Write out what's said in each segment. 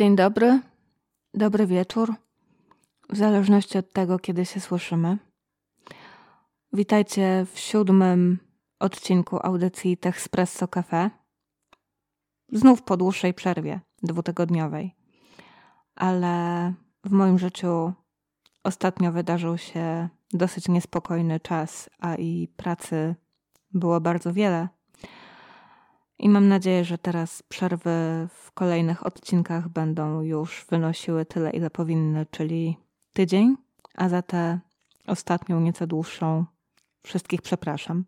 Dzień dobry, dobry wieczór, w zależności od tego, kiedy się słyszymy. Witajcie w siódmym odcinku audycji Techspresso Cafe. Znów po dłuższej przerwie dwutygodniowej. Ale w moim życiu ostatnio wydarzył się dosyć niespokojny czas, a i pracy było bardzo wiele. I mam nadzieję, że teraz przerwy w kolejnych odcinkach będą już wynosiły tyle, ile powinny, czyli tydzień, a za tę ostatnią, nieco dłuższą, wszystkich przepraszam.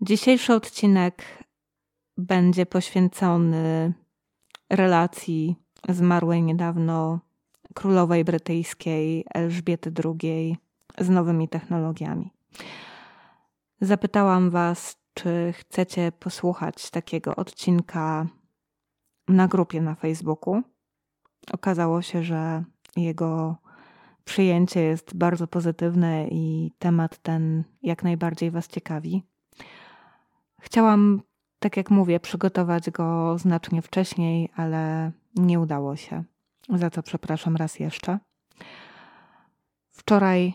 Dzisiejszy odcinek będzie poświęcony relacji zmarłej niedawno królowej brytyjskiej Elżbiety II z nowymi technologiami. Zapytałam Was, czy chcecie posłuchać takiego odcinka na grupie na Facebooku. Okazało się, że jego przyjęcie jest bardzo pozytywne i temat ten jak najbardziej Was ciekawi. Chciałam, tak jak mówię, przygotować go znacznie wcześniej, ale nie udało się. Za co przepraszam raz jeszcze. Wczoraj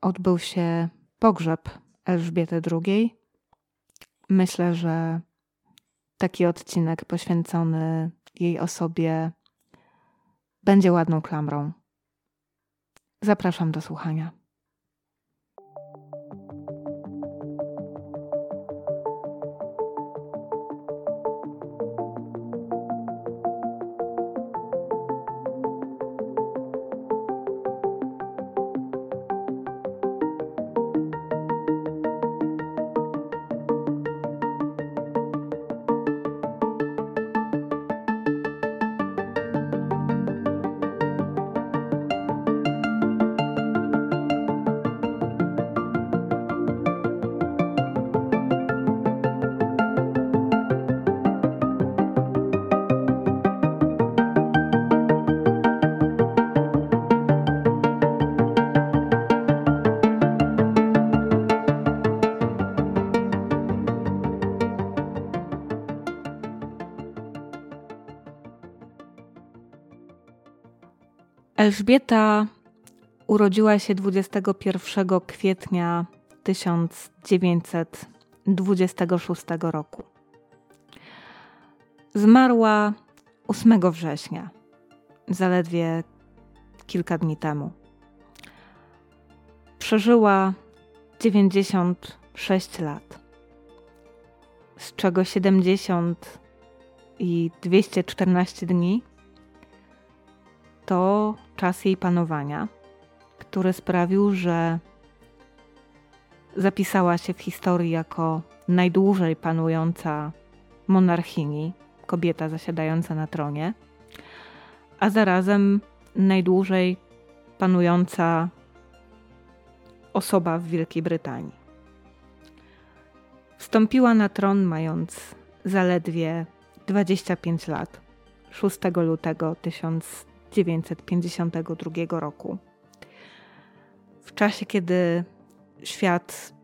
odbył się pogrzeb Elżbiety II. Myślę, że taki odcinek poświęcony jej osobie będzie ładną klamrą. Zapraszam do słuchania. Elżbieta urodziła się 21 kwietnia 1926 roku. Zmarła 8 września, zaledwie kilka dni temu. Przeżyła 96 lat, z czego 70 i 214 dni to czas jej panowania, który sprawił, że zapisała się w historii jako najdłużej panująca monarchini, kobieta zasiadająca na tronie, a zarazem najdłużej panująca osoba w Wielkiej Brytanii. Wstąpiła na tron mając zaledwie 25 lat 6 lutego 1000 1952 roku. W czasie, kiedy świat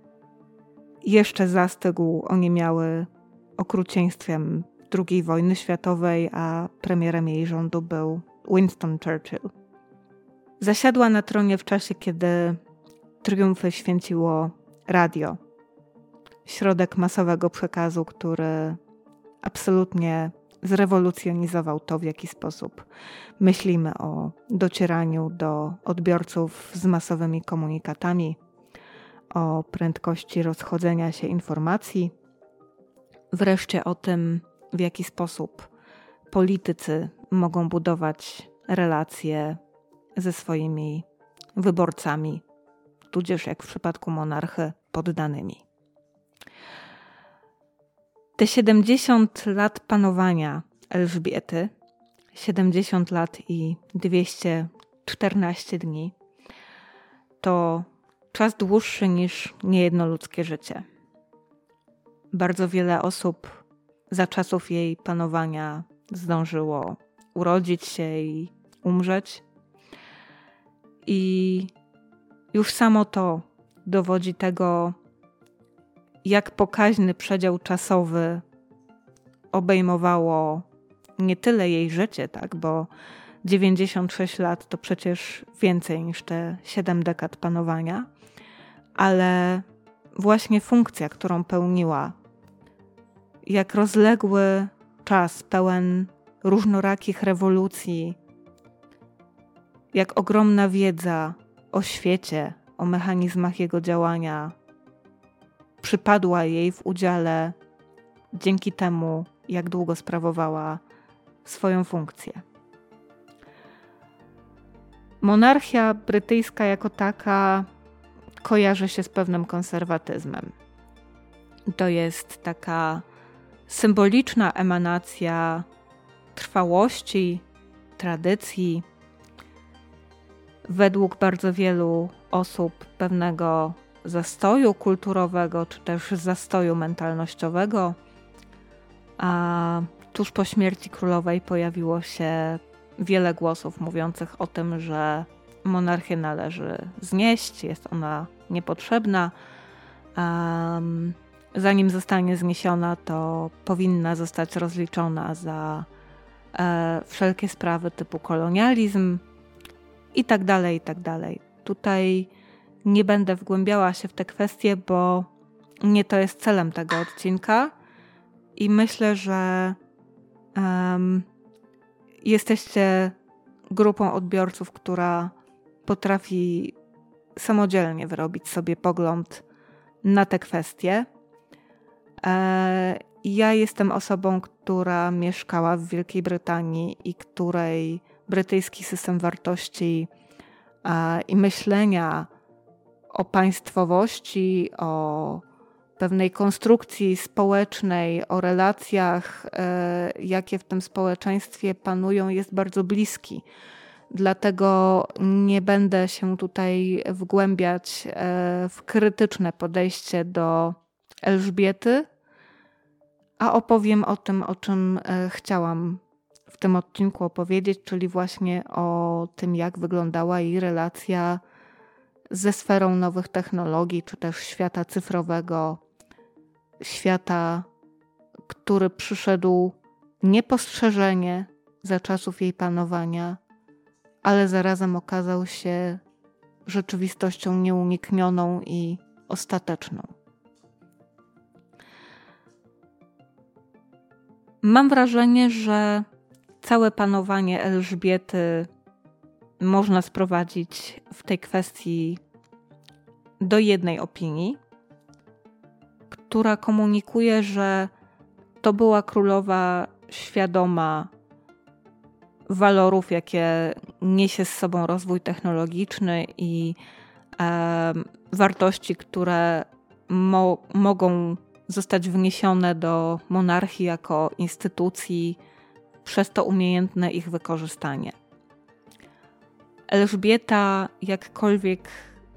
jeszcze zastygł oniemiały okrucieństwem II wojny światowej, a premierem jej rządu był Winston Churchill. Zasiadła na tronie w czasie, kiedy triumfy święciło radio, środek masowego przekazu, który absolutnie zrewolucjonizował to, w jaki sposób myślimy o docieraniu do odbiorców z masowymi komunikatami, o prędkości rozchodzenia się informacji, wreszcie o tym, w jaki sposób politycy mogą budować relacje ze swoimi wyborcami, tudzież jak w przypadku monarchy, poddanymi. Te 70 lat panowania Elżbiety, 70 lat i 214 dni, to czas dłuższy niż niejedno ludzkie życie. Bardzo wiele osób za czasów jej panowania zdążyło urodzić się i umrzeć. I już samo to dowodzi tego, jak pokaźny przedział czasowy obejmowało nie tyle jej życie, tak, bo 96 lat to przecież więcej niż te 7 dekad panowania, ale właśnie funkcja, którą pełniła, jak rozległy czas pełen różnorakich rewolucji, jak ogromna wiedza o świecie, o mechanizmach jego działania przypadła jej w udziale dzięki temu, jak długo sprawowała swoją funkcję. Monarchia brytyjska jako taka kojarzy się z pewnym konserwatyzmem. To jest taka symboliczna emanacja trwałości, tradycji, według bardzo wielu osób pewnego zastoju kulturowego, czy też zastoju mentalnościowego. A tuż po śmierci królowej pojawiło się wiele głosów mówiących o tym, że monarchię należy znieść, jest ona niepotrzebna. Um, zanim zostanie zniesiona, to powinna zostać rozliczona za e, wszelkie sprawy typu kolonializm i tak dalej, i tak dalej. Tutaj nie będę wgłębiała się w te kwestie, bo nie to jest celem tego odcinka i myślę, że um, jesteście grupą odbiorców, która potrafi samodzielnie wyrobić sobie pogląd na te kwestie. E, ja jestem osobą, która mieszkała w Wielkiej Brytanii i której brytyjski system wartości e, i myślenia o państwowości, o pewnej konstrukcji społecznej, o relacjach, e, jakie w tym społeczeństwie panują, jest bardzo bliski. Dlatego nie będę się tutaj wgłębiać e, w krytyczne podejście do Elżbiety, a opowiem o tym, o czym e, chciałam w tym odcinku opowiedzieć, czyli właśnie o tym, jak wyglądała jej relacja ze sferą nowych technologii, czy też świata cyfrowego, świata, który przyszedł niepostrzeżenie za czasów jej panowania, ale zarazem okazał się rzeczywistością nieuniknioną i ostateczną. Mam wrażenie, że całe panowanie Elżbiety można sprowadzić w tej kwestii do jednej opinii, która komunikuje, że to była królowa świadoma walorów, jakie niesie z sobą rozwój technologiczny i e, wartości, które mo mogą zostać wniesione do monarchii jako instytucji, przez to umiejętne ich wykorzystanie. Elżbieta jakkolwiek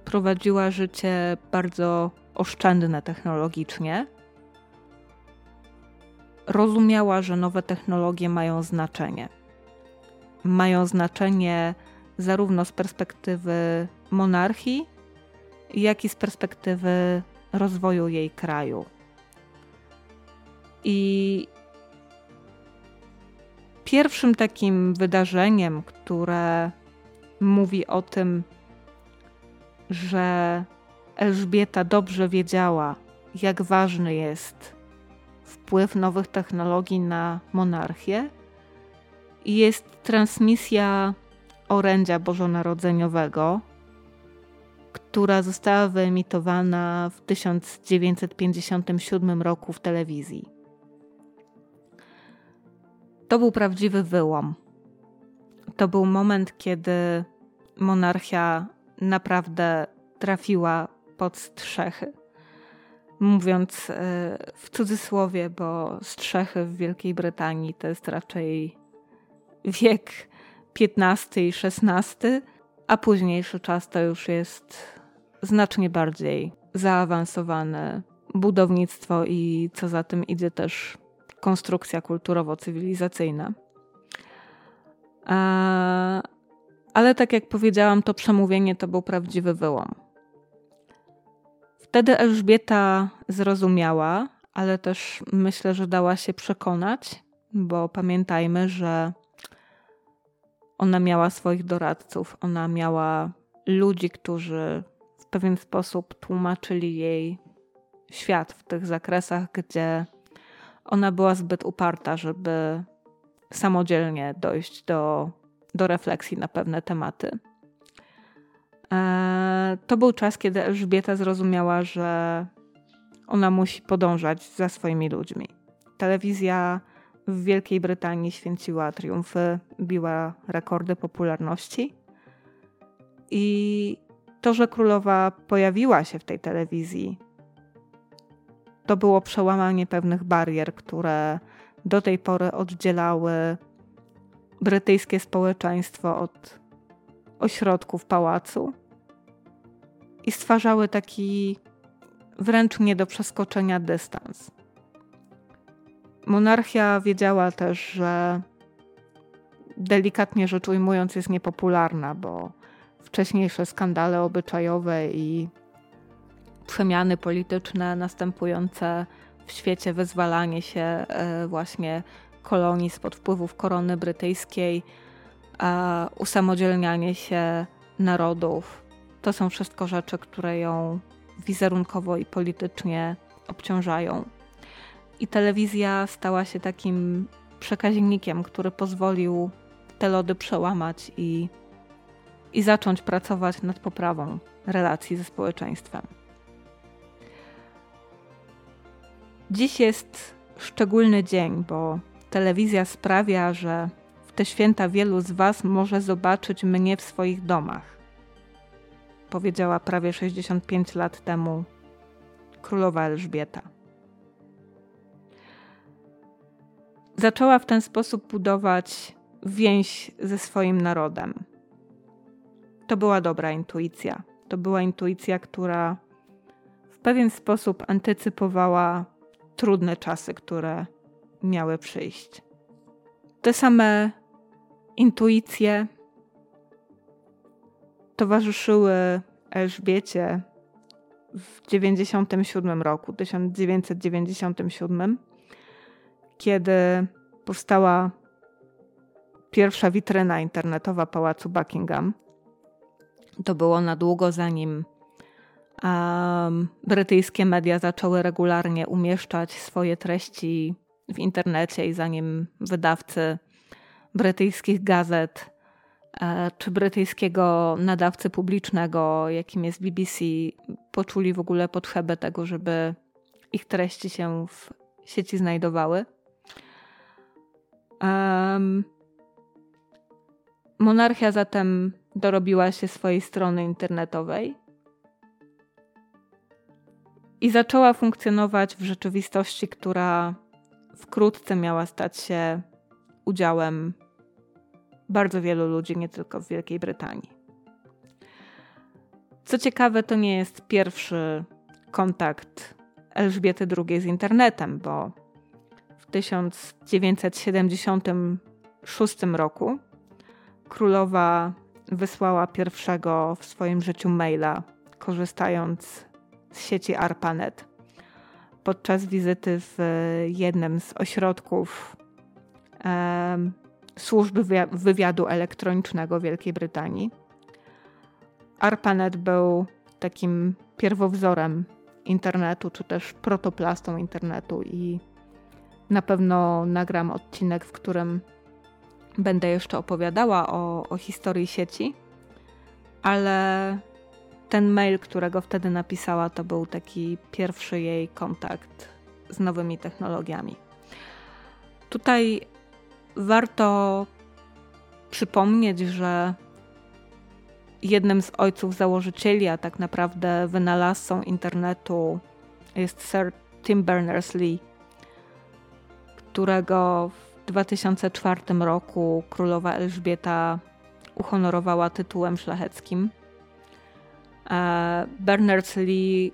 prowadziła życie bardzo oszczędne technologicznie, rozumiała, że nowe technologie mają znaczenie. Mają znaczenie zarówno z perspektywy monarchii, jak i z perspektywy rozwoju jej kraju. I pierwszym takim wydarzeniem, które mówi o tym, że Elżbieta dobrze wiedziała, jak ważny jest wpływ nowych technologii na monarchię. Jest transmisja orędzia bożonarodzeniowego, która została wyemitowana w 1957 roku w telewizji. To był prawdziwy wyłom. To był moment, kiedy monarchia naprawdę trafiła pod strzechy. Mówiąc e, w cudzysłowie, bo strzechy w Wielkiej Brytanii to jest raczej wiek XV i XVI, a późniejszy czas to już jest znacznie bardziej zaawansowane budownictwo i co za tym idzie też konstrukcja kulturowo-cywilizacyjna. Ale tak jak powiedziałam, to przemówienie to był prawdziwy wyłom. Wtedy Elżbieta zrozumiała, ale też myślę, że dała się przekonać bo pamiętajmy, że ona miała swoich doradców, ona miała ludzi, którzy w pewien sposób tłumaczyli jej świat w tych zakresach, gdzie ona była zbyt uparta, żeby samodzielnie dojść do, do refleksji na pewne tematy. E, to był czas, kiedy Elżbieta zrozumiała, że ona musi podążać za swoimi ludźmi. Telewizja w Wielkiej Brytanii święciła triumfy, biła rekordy popularności. I to, że królowa pojawiła się w tej telewizji, to było przełamanie pewnych barier, które do tej pory oddzielały brytyjskie społeczeństwo od ośrodków pałacu i stwarzały taki wręcz nie do przeskoczenia dystans. Monarchia wiedziała też, że delikatnie rzecz ujmując jest niepopularna, bo wcześniejsze skandale obyczajowe i przemiany polityczne następujące w świecie, wyzwalanie się e, właśnie kolonii spod wpływów korony brytyjskiej, usamodzielnianie się narodów. To są wszystko rzeczy, które ją wizerunkowo i politycznie obciążają. I telewizja stała się takim przekaźnikiem, który pozwolił te lody przełamać i, i zacząć pracować nad poprawą relacji ze społeczeństwem. Dziś jest szczególny dzień, bo telewizja sprawia, że w te święta wielu z Was może zobaczyć mnie w swoich domach. Powiedziała prawie 65 lat temu królowa Elżbieta. Zaczęła w ten sposób budować więź ze swoim narodem. To była dobra intuicja. To była intuicja, która w pewien sposób antycypowała trudne czasy, które miały przyjść. Te same intuicje towarzyszyły Elżbiecie w 97 roku, 1997, kiedy powstała pierwsza witryna internetowa Pałacu Buckingham. To było na długo zanim um, brytyjskie media zaczęły regularnie umieszczać swoje treści w internecie i zanim wydawcy brytyjskich gazet e, czy brytyjskiego nadawcy publicznego, jakim jest BBC, poczuli w ogóle potrzebę tego, żeby ich treści się w sieci znajdowały. Um, monarchia zatem dorobiła się swojej strony internetowej i zaczęła funkcjonować w rzeczywistości, która wkrótce miała stać się udziałem bardzo wielu ludzi, nie tylko w Wielkiej Brytanii. Co ciekawe, to nie jest pierwszy kontakt Elżbiety II z internetem, bo w 1976 roku królowa wysłała pierwszego w swoim życiu maila, korzystając z sieci ARPANET podczas wizyty w jednym z ośrodków e, służby wywiadu elektronicznego Wielkiej Brytanii. ARPANET był takim pierwowzorem internetu, czy też protoplastą internetu i na pewno nagram odcinek, w którym będę jeszcze opowiadała o, o historii sieci, ale ten mail, którego wtedy napisała, to był taki pierwszy jej kontakt z nowymi technologiami. Tutaj warto przypomnieć, że jednym z ojców założycieli, a tak naprawdę wynalazcą internetu jest Sir Tim Berners-Lee, którego w 2004 roku królowa Elżbieta uhonorowała tytułem szlacheckim. E, Berners-Lee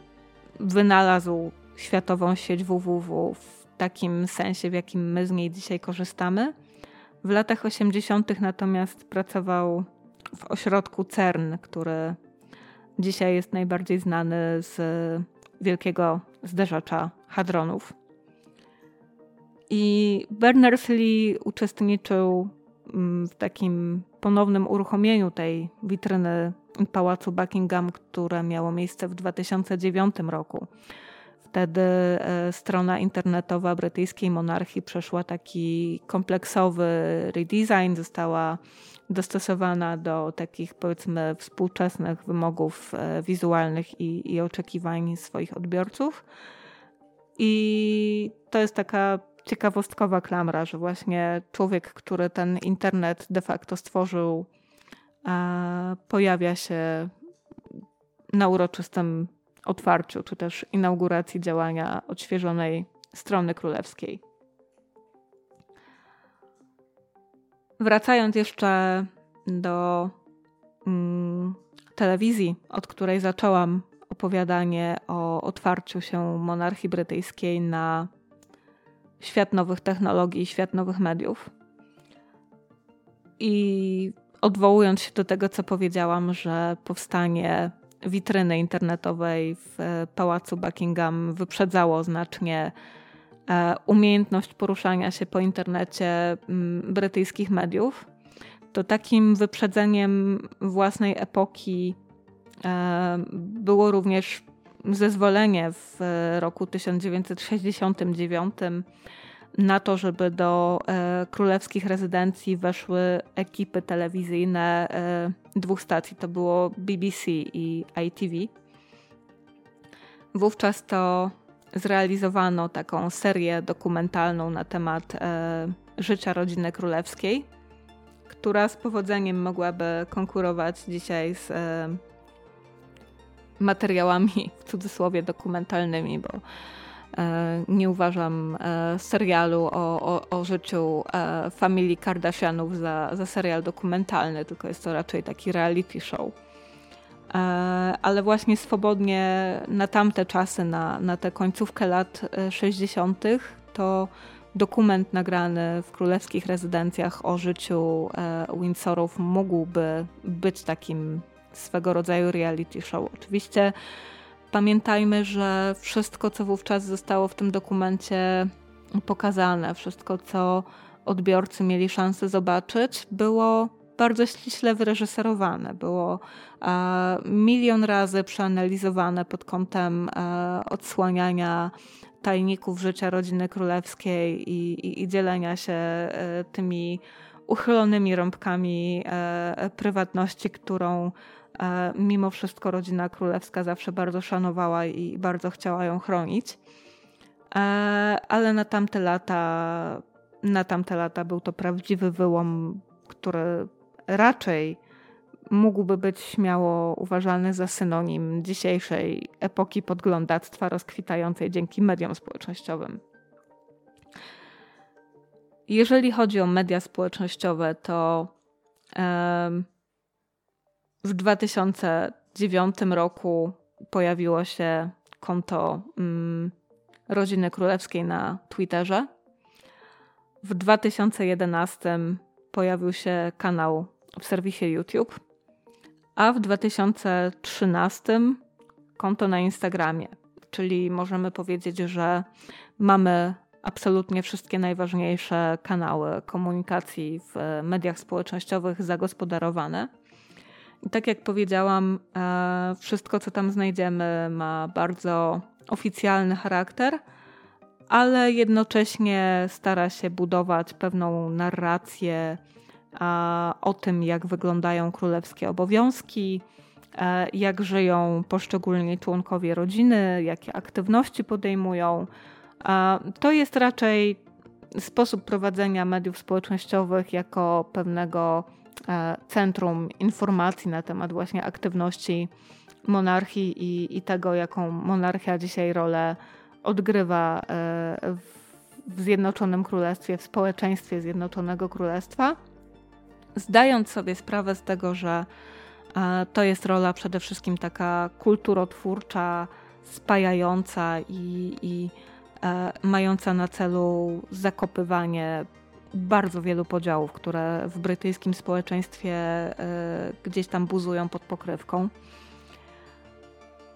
wynalazł światową sieć www w takim sensie, w jakim my z niej dzisiaj korzystamy. W latach 80. natomiast pracował w ośrodku CERN, który dzisiaj jest najbardziej znany z wielkiego zderzacza hadronów. I Berners-Lee uczestniczył mm, w takim ponownym uruchomieniu tej witryny pałacu Buckingham, które miało miejsce w 2009 roku. Wtedy e, strona internetowa brytyjskiej monarchii przeszła taki kompleksowy redesign, została dostosowana do takich powiedzmy współczesnych wymogów e, wizualnych i, i oczekiwań swoich odbiorców. I to jest taka ciekawostkowa klamra, że właśnie człowiek, który ten internet de facto stworzył, pojawia się na uroczystym otwarciu, czy też inauguracji działania odświeżonej strony królewskiej. Wracając jeszcze do mm, telewizji, od której zaczęłam opowiadanie o otwarciu się monarchii brytyjskiej na świat nowych technologii, świat nowych mediów. I odwołując się do tego, co powiedziałam, że powstanie witryny internetowej w pałacu Buckingham wyprzedzało znacznie e, umiejętność poruszania się po internecie brytyjskich mediów, to takim wyprzedzeniem własnej epoki e, było również zezwolenie w roku 1969 na to, żeby do e, królewskich rezydencji weszły ekipy telewizyjne e, dwóch stacji. To było BBC i ITV. Wówczas to zrealizowano taką serię dokumentalną na temat e, życia rodziny królewskiej, która z powodzeniem mogłaby konkurować dzisiaj z materiałami w cudzysłowie dokumentalnymi, bo nie uważam e, serialu o, o, o życiu e, familii Kardashianów za, za serial dokumentalny, tylko jest to raczej taki reality show. Ale właśnie swobodnie na tamte czasy, na, na tę końcówkę lat 60., to dokument nagrany w królewskich rezydencjach o życiu Windsorów mógłby być takim swego rodzaju reality show. Oczywiście pamiętajmy, że wszystko, co wówczas zostało w tym dokumencie pokazane, wszystko, co odbiorcy mieli szansę zobaczyć, było bardzo ściśle wyreżyserowane. Było e, milion razy przeanalizowane pod kątem e, odsłaniania tajników życia rodziny królewskiej i, i, i dzielenia się e, tymi uchylonymi rąbkami prywatności, którą mimo wszystko rodzina królewska zawsze bardzo szanowała i bardzo chciała ją chronić. E, ale na tamte lata, na tamte lata był to prawdziwy wyłom, który raczej mógłby być śmiało uważany za synonim dzisiejszej epoki podglądactwa rozkwitającej dzięki mediom społecznościowym. Jeżeli chodzi o media społecznościowe, to w 2009 roku pojawiło się konto mm, rodziny królewskiej na Twitterze. W 2011 pojawił się kanał w serwisie YouTube, a w 2013 konto na Instagramie. Czyli możemy powiedzieć, że mamy absolutnie wszystkie najważniejsze kanały komunikacji w mediach społecznościowych zagospodarowane. I tak jak powiedziałam, e, wszystko co tam znajdziemy ma bardzo oficjalny charakter, ale jednocześnie stara się budować pewną narrację o tym, jak wyglądają królewskie obowiązki, e, jak żyją poszczególni członkowie rodziny, jakie aktywności podejmują. To jest raczej sposób prowadzenia mediów społecznościowych jako pewnego E, centrum informacji na temat właśnie aktywności monarchii i, i tego, jaką monarchia dzisiaj rolę odgrywa e, w Zjednoczonym Królestwie, w społeczeństwie Zjednoczonego Królestwa, zdając sobie sprawę z tego, że e, to jest rola przede wszystkim taka kulturotwórcza, spajająca i, i mająca na celu zakopywanie bardzo wielu podziałów, które w brytyjskim społeczeństwie e, gdzieś tam buzują pod pokrywką.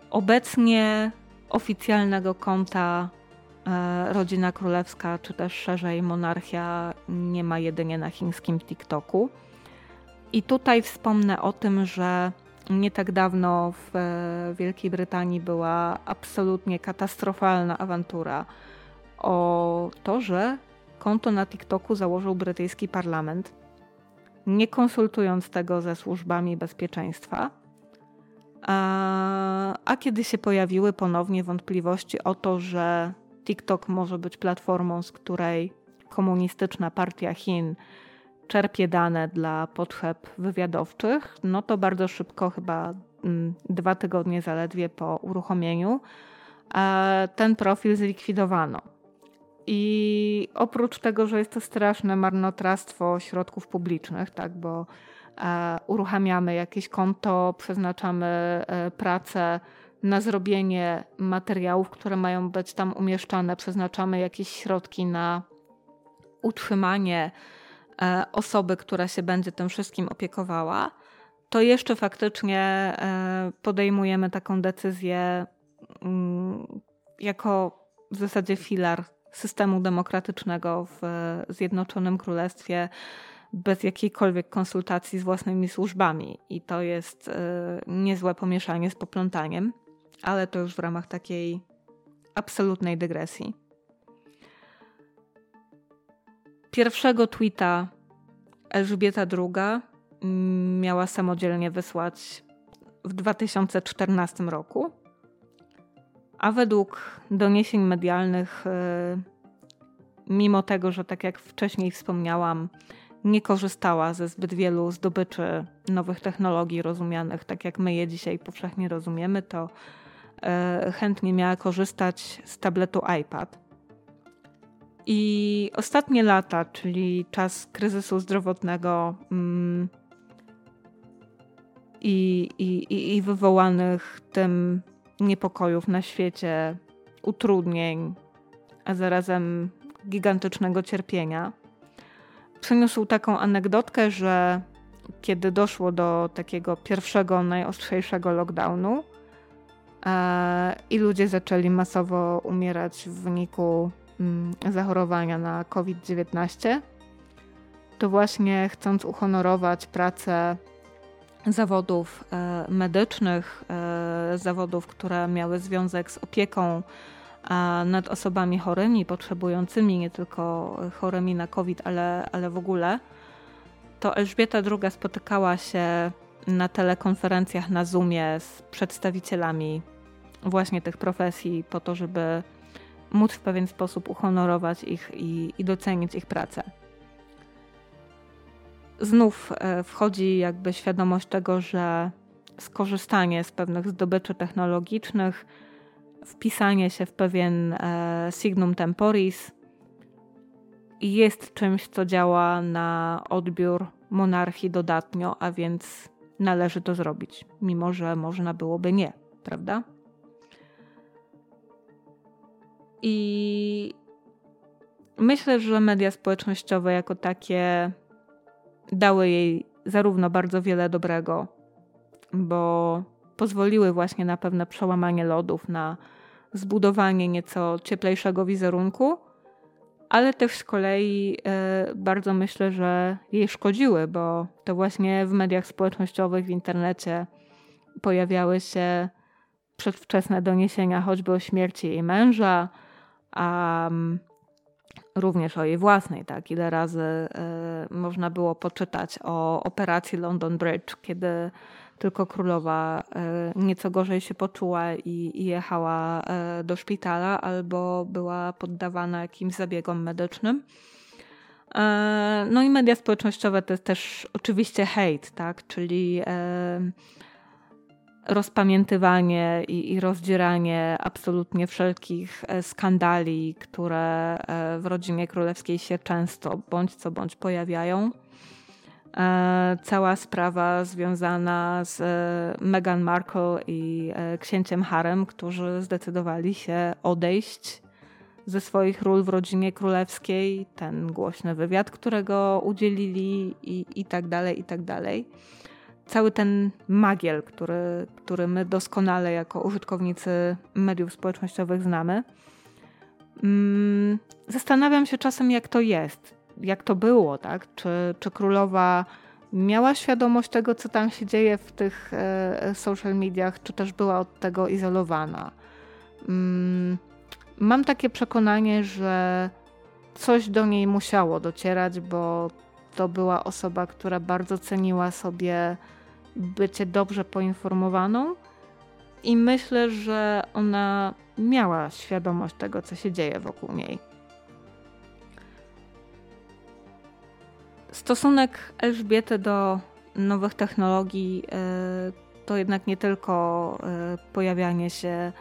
Obecnie oficjalnego konta e, rodzina królewska, czy też szerzej monarchia nie ma jedynie na chińskim TikToku. I tutaj wspomnę o tym, że nie tak dawno w e, Wielkiej Brytanii była absolutnie katastrofalna awantura o to, że konto na TikToku założył brytyjski parlament, nie konsultując tego ze służbami bezpieczeństwa. A, a kiedy się pojawiły ponownie wątpliwości o to, że TikTok może być platformą, z której komunistyczna partia Chin czerpie dane dla potrzeb wywiadowczych, no to bardzo szybko, chyba mm, dwa tygodnie zaledwie po uruchomieniu, ten profil zlikwidowano. I oprócz tego, że jest to straszne marnotrawstwo środków publicznych, tak, bo e, uruchamiamy jakieś konto, przeznaczamy e, pracę na zrobienie materiałów, które mają być tam umieszczane, przeznaczamy jakieś środki na utrzymanie e, osoby, która się będzie tym wszystkim opiekowała, to jeszcze faktycznie podejmujemy taką decyzję mm, jako w zasadzie filar systemu demokratycznego w Zjednoczonym Królestwie bez jakiejkolwiek konsultacji z własnymi służbami. I to jest e, niezłe pomieszanie z poplątaniem, ale to już w ramach takiej absolutnej dygresji. Pierwszego tweeta Elżbieta II miała samodzielnie wysłać w 2014 roku a według doniesień medialnych, e, mimo tego, że tak jak wcześniej wspomniałam, nie korzystała ze zbyt wielu zdobyczy nowych technologii rozumianych tak jak my je dzisiaj powszechnie rozumiemy, to e, chętnie miała korzystać z tabletu iPad. I ostatnie lata, czyli czas kryzysu zdrowotnego mm, i, i, i wywołanych tym niepokojów na świecie, utrudnień, a zarazem gigantycznego cierpienia. Przyniósł taką anegdotkę, że kiedy doszło do takiego pierwszego, najostrzejszego lockdownu e, i ludzie zaczęli masowo umierać w wyniku mm, zachorowania na COVID-19, to właśnie chcąc uhonorować pracę zawodów e, medycznych, e, zawodów, które miały związek z opieką nad osobami chorymi, potrzebującymi, nie tylko chorymi na COVID, ale, ale w ogóle, to Elżbieta II spotykała się na telekonferencjach na Zoomie z przedstawicielami właśnie tych profesji, po to, żeby móc w pewien sposób uhonorować ich i, i docenić ich pracę znów e, wchodzi jakby świadomość tego, że skorzystanie z pewnych zdobyczy technologicznych, wpisanie się w pewien e, signum temporis jest czymś, co działa na odbiór monarchii dodatnio, a więc należy to zrobić, mimo że można byłoby nie, prawda? I myślę, że media społecznościowe jako takie dały jej zarówno bardzo wiele dobrego, bo pozwoliły właśnie na pewne przełamanie lodów, na zbudowanie nieco cieplejszego wizerunku, ale też z kolei e, bardzo myślę, że jej szkodziły, bo to właśnie w mediach społecznościowych, w internecie pojawiały się przedwczesne doniesienia choćby o śmierci jej męża, a również o jej własnej, tak, ile razy y, można było poczytać o operacji London Bridge, kiedy tylko królowa y, nieco gorzej się poczuła i, i jechała y, do szpitala albo była poddawana jakimś zabiegom medycznym. No i media społecznościowe to jest też oczywiście hejt, tak, czyli rozpamiętywanie i, i rozdzieranie absolutnie wszelkich e, skandali, które e, w rodzinie królewskiej się często bądź co bądź pojawiają. E, cała sprawa związana z Meghan Markle i księciem Harem, którzy zdecydowali się odejść ze swoich ról w rodzinie królewskiej, ten głośny wywiad, którego udzielili i, i tak dalej, i tak dalej cały ten magiel, który, który my doskonale jako użytkownicy mediów społecznościowych znamy, Mm, zastanawiam się czasem, jak to jest, jak to było, tak? Czy, czy królowa miała świadomość tego, co tam się dzieje w tych e, social mediach, czy też była od tego izolowana. Mm, mam takie przekonanie, że coś do niej musiało docierać, bo to była osoba, która bardzo ceniła sobie bycie dobrze poinformowaną i myślę, że ona miała świadomość tego, co się dzieje wokół niej. Stosunek Elżbiety do nowych technologii e, to jednak nie tylko e, pojawianie się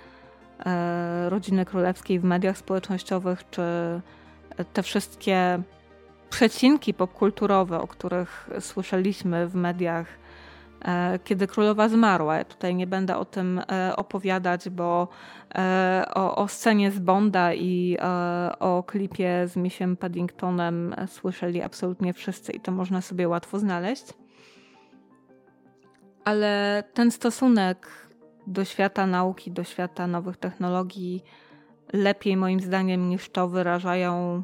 e, rodziny królewskiej w mediach społecznościowych, czy te wszystkie przecinki popkulturowe, o których słyszeliśmy w mediach, kiedy królowa zmarła. Ja tutaj nie będę o tym opowiadać, bo o, o scenie z Bonda i o klipie z Missiem Paddingtonem słyszeli absolutnie wszyscy i to można sobie łatwo znaleźć. Ale ten stosunek do świata nauki, do świata nowych technologii lepiej moim zdaniem niż to wyrażają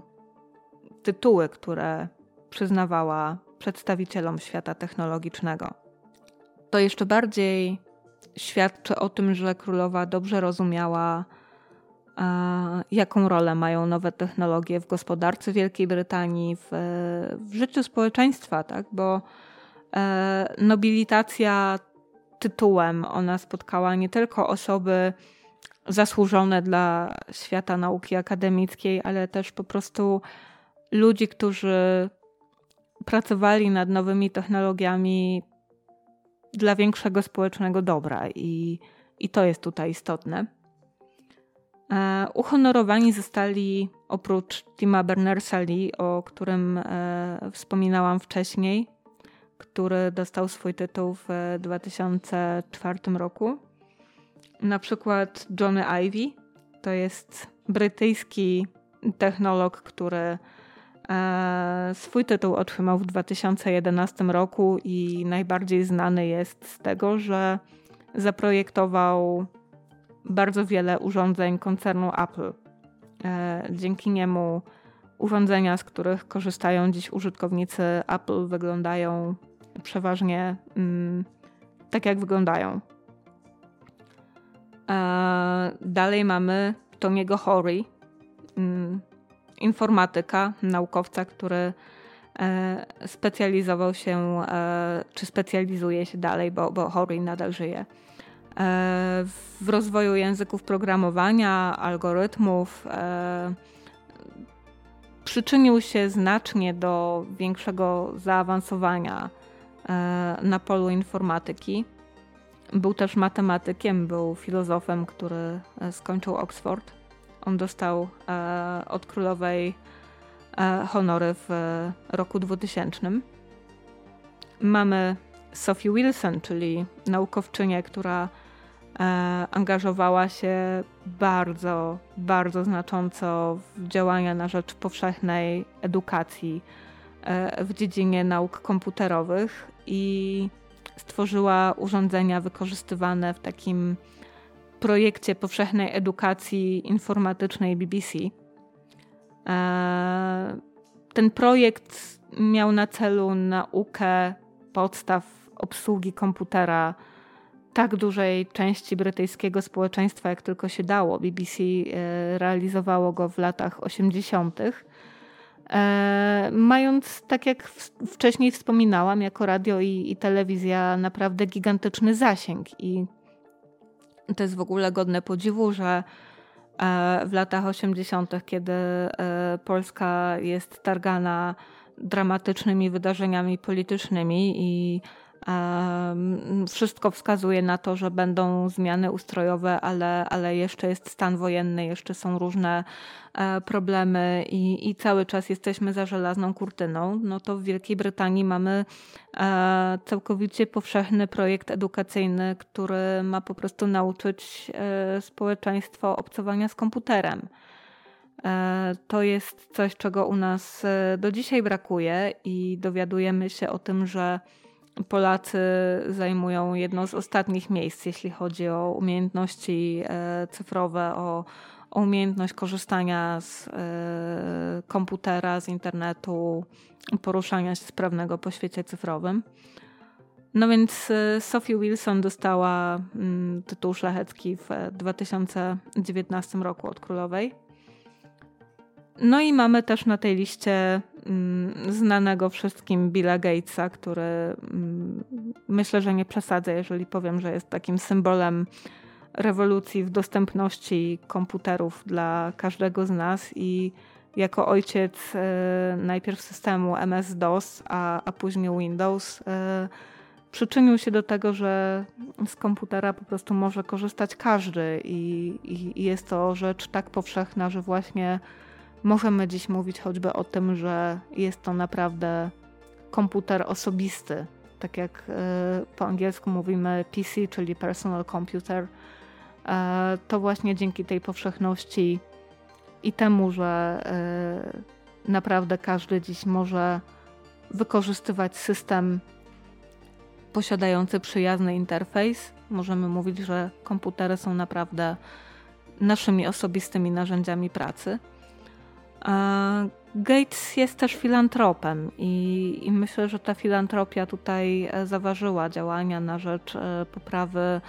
tytuły, które przyznawała przedstawicielom świata technologicznego. To jeszcze bardziej świadczy o tym, że królowa dobrze rozumiała, jaką rolę mają nowe technologie w gospodarce Wielkiej Brytanii, w, w życiu społeczeństwa, tak? bo e, nobilitacja tytułem ona spotkała nie tylko osoby zasłużone dla świata nauki akademickiej, ale też po prostu ludzi, którzy pracowali nad nowymi technologiami dla większego społecznego dobra i, i to jest tutaj istotne. E, uhonorowani zostali oprócz Tima Berners-Lee, o którym e, wspominałam wcześniej, który dostał swój tytuł w 2004 roku. Na przykład Johnny Ivy, to jest brytyjski technolog, który swój tytuł otrzymał w 2011 roku i najbardziej znany jest z tego, że zaprojektował bardzo wiele urządzeń koncernu Apple. E, dzięki niemu urządzenia, z których korzystają dziś użytkownicy Apple, wyglądają przeważnie mm, tak, jak wyglądają. E, dalej mamy Tony'ego Hory, mm, informatyka, naukowca, który e, specjalizował się, e, czy specjalizuje się dalej, bo, bo Hory nadal żyje, w rozwoju języków programowania, algorytmów. Przyczynił się znacznie do większego zaawansowania na polu informatyki. Był też matematykiem, był filozofem, który e, skończył Oxford. On dostał e, od królowej e, honory w roku 2000. Mamy Sophie Wilson, czyli naukowczynię, która angażowała się bardzo, bardzo znacząco w działania na rzecz powszechnej edukacji w dziedzinie nauk komputerowych i stworzyła urządzenia wykorzystywane w takim projekcie powszechnej edukacji informatycznej BBC. E, ten projekt miał na celu naukę podstaw obsługi komputera tak dużej części brytyjskiego społeczeństwa, jak tylko się dało. BBC e, realizowało go w latach 80. E, mając, tak jak wcześniej wspominałam, jako radio i, i, telewizja naprawdę gigantyczny zasięg. I to jest w ogóle godne podziwu, że e, w latach 80., kiedy e, Polska jest targana dramatycznymi wydarzeniami politycznymi i wszystko wskazuje na to, że będą zmiany ustrojowe, ale, ale jeszcze jest stan wojenny, jeszcze są różne e, problemy i, i cały czas jesteśmy za żelazną kurtyną. No to w Wielkiej Brytanii mamy e, całkowicie powszechny projekt edukacyjny, który ma po prostu nauczyć e, społeczeństwo obcowania z komputerem. To jest coś, czego u nas do dzisiaj brakuje, i dowiadujemy się o tym, że Polacy zajmują jedno z ostatnich miejsc, jeśli chodzi o umiejętności e, cyfrowe, o, umiejętność korzystania z komputera, z internetu, poruszania się sprawnego po świecie cyfrowym. No więc Sophie Wilson dostała mm, tytuł szlachecki w 2019 roku od królowej. No i mamy też na tej liście mm, znanego wszystkim Billa Gatesa, który mm, myślę, że nie przesadzę, jeżeli powiem, że jest takim symbolem rewolucji w dostępności komputerów dla każdego z nas i jako ojciec e, najpierw systemu MS-DOS, a, a później Windows, e, przyczynił się do tego, że z komputera po prostu może korzystać każdy i, i, i jest to rzecz tak powszechna, że właśnie możemy dziś mówić choćby o tym, że jest to naprawdę komputer osobisty. Tak jak e, po angielsku mówimy PC, czyli personal computer, e, to właśnie dzięki tej powszechności i temu, że e, naprawdę każdy dziś może wykorzystywać system posiadający przyjazny interfejs, możemy mówić, że komputery są naprawdę naszymi osobistymi narzędziami pracy. Gates jest też filantropem i, i, myślę, że ta filantropia tutaj e, zaważyła działania na rzecz e, poprawy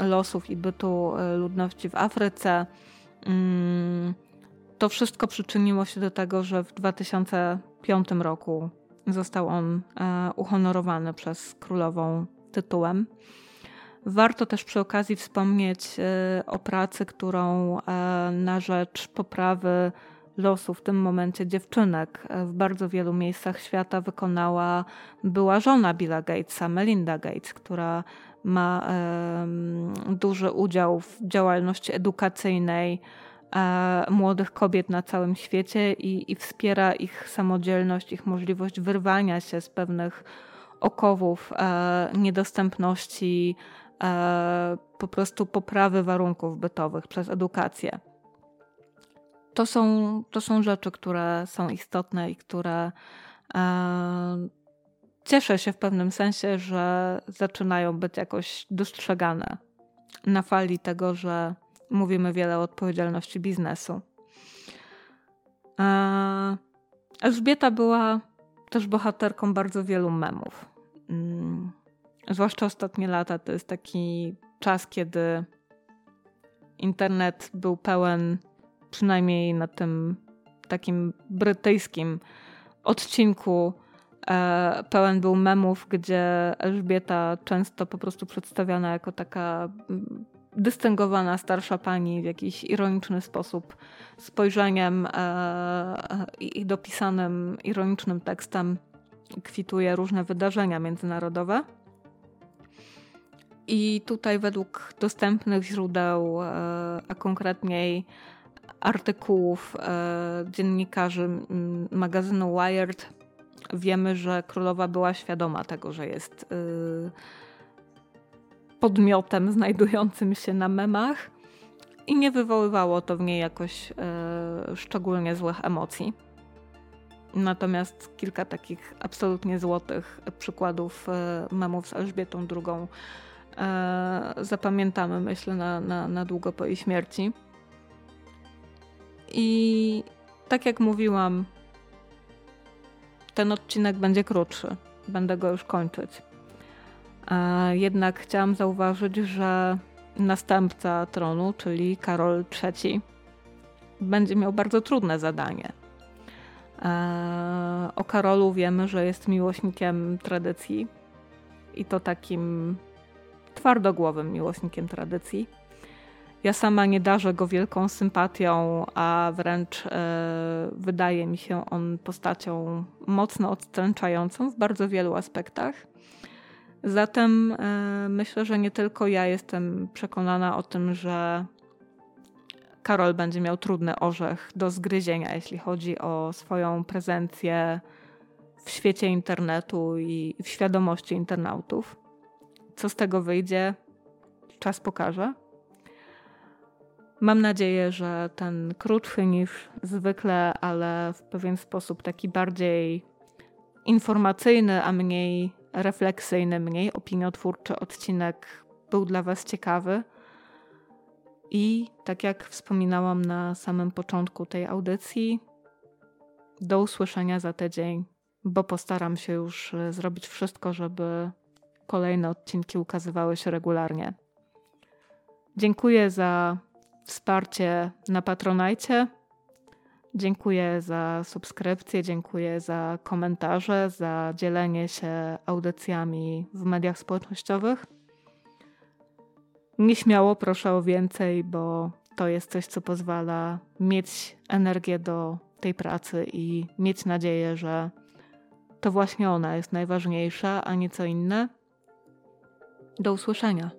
losów i bytu e, ludności w Afryce. Mm, to wszystko przyczyniło się do tego, że w 2005 roku został on uhonorowany przez królową tytułem. Warto też przy okazji wspomnieć e, o pracy, którą e, na rzecz poprawy losu w tym momencie dziewczynek e, w bardzo wielu miejscach świata wykonała była żona Billa Gatesa, Melinda Gates, która ma duży udział w działalności edukacyjnej młodych kobiet na całym świecie i, i wspiera ich samodzielność, ich możliwość wyrwania się z pewnych okowów niedostępności po prostu poprawy warunków bytowych przez edukację. To są, to są rzeczy, które są istotne i które e, cieszę się w pewnym sensie, że zaczynają być jakoś dostrzegane na fali tego, że mówimy wiele o odpowiedzialności biznesu. E, Elżbieta była też bohaterką bardzo wielu memów. Zwłaszcza ostatnie lata, to jest taki czas, kiedy internet był pełen, przynajmniej na tym takim brytyjskim odcinku, e, pełen był memów, gdzie Elżbieta często po prostu przedstawiana jako taka mm, dystyngowana starsza pani w jakiś ironiczny sposób, spojrzeniem e, i dopisanym ironicznym tekstem kwituje różne wydarzenia międzynarodowe. I tutaj według dostępnych źródeł, e, a konkretniej artykułów e, dziennikarzy magazynu Wired, wiemy, że królowa była świadoma tego, że jest e, podmiotem znajdującym się na memach i nie wywoływało to w niej jakoś szczególnie złych emocji. Natomiast kilka takich absolutnie złotych przykładów memów z Elżbietą II zapamiętamy, myślę, na, na, na długo po jej śmierci. I tak jak mówiłam, ten odcinek będzie krótszy. Będę go już kończyć. E, jednak chciałam zauważyć, że następca tronu, czyli Karol III, będzie miał bardzo trudne zadanie. E, o Karolu wiemy, że jest miłośnikiem tradycji i to takim twardogłowym miłośnikiem tradycji. Ja sama nie darzę go wielką sympatią, a wręcz e, wydaje mi się on postacią mocno odstręczającą w bardzo wielu aspektach. Zatem e, myślę, że nie tylko ja jestem przekonana o tym, że Karol będzie miał trudny orzech do zgryzienia, jeśli chodzi o swoją prezencję w świecie internetu i w świadomości internautów. Co z tego wyjdzie, czas pokaże. Mam nadzieję, że ten krótszy niż zwykle, ale w pewien sposób taki bardziej informacyjny, a mniej refleksyjny, mniej opiniotwórczy odcinek był dla Was ciekawy. I tak jak wspominałam na samym początku tej audycji, do usłyszenia za tydzień, bo postaram się już e, zrobić wszystko, żeby kolejne odcinki ukazywały się regularnie. Dziękuję za wsparcie na Patronajcie. Dziękuję za subskrypcję, dziękuję za komentarze, za dzielenie się audycjami w mediach społecznościowych. Nieśmiało proszę o więcej, bo to jest coś, co pozwala mieć energię do tej pracy i mieć nadzieję, że to właśnie ona jest najważniejsza, a nie co inne. Do usłyszenia.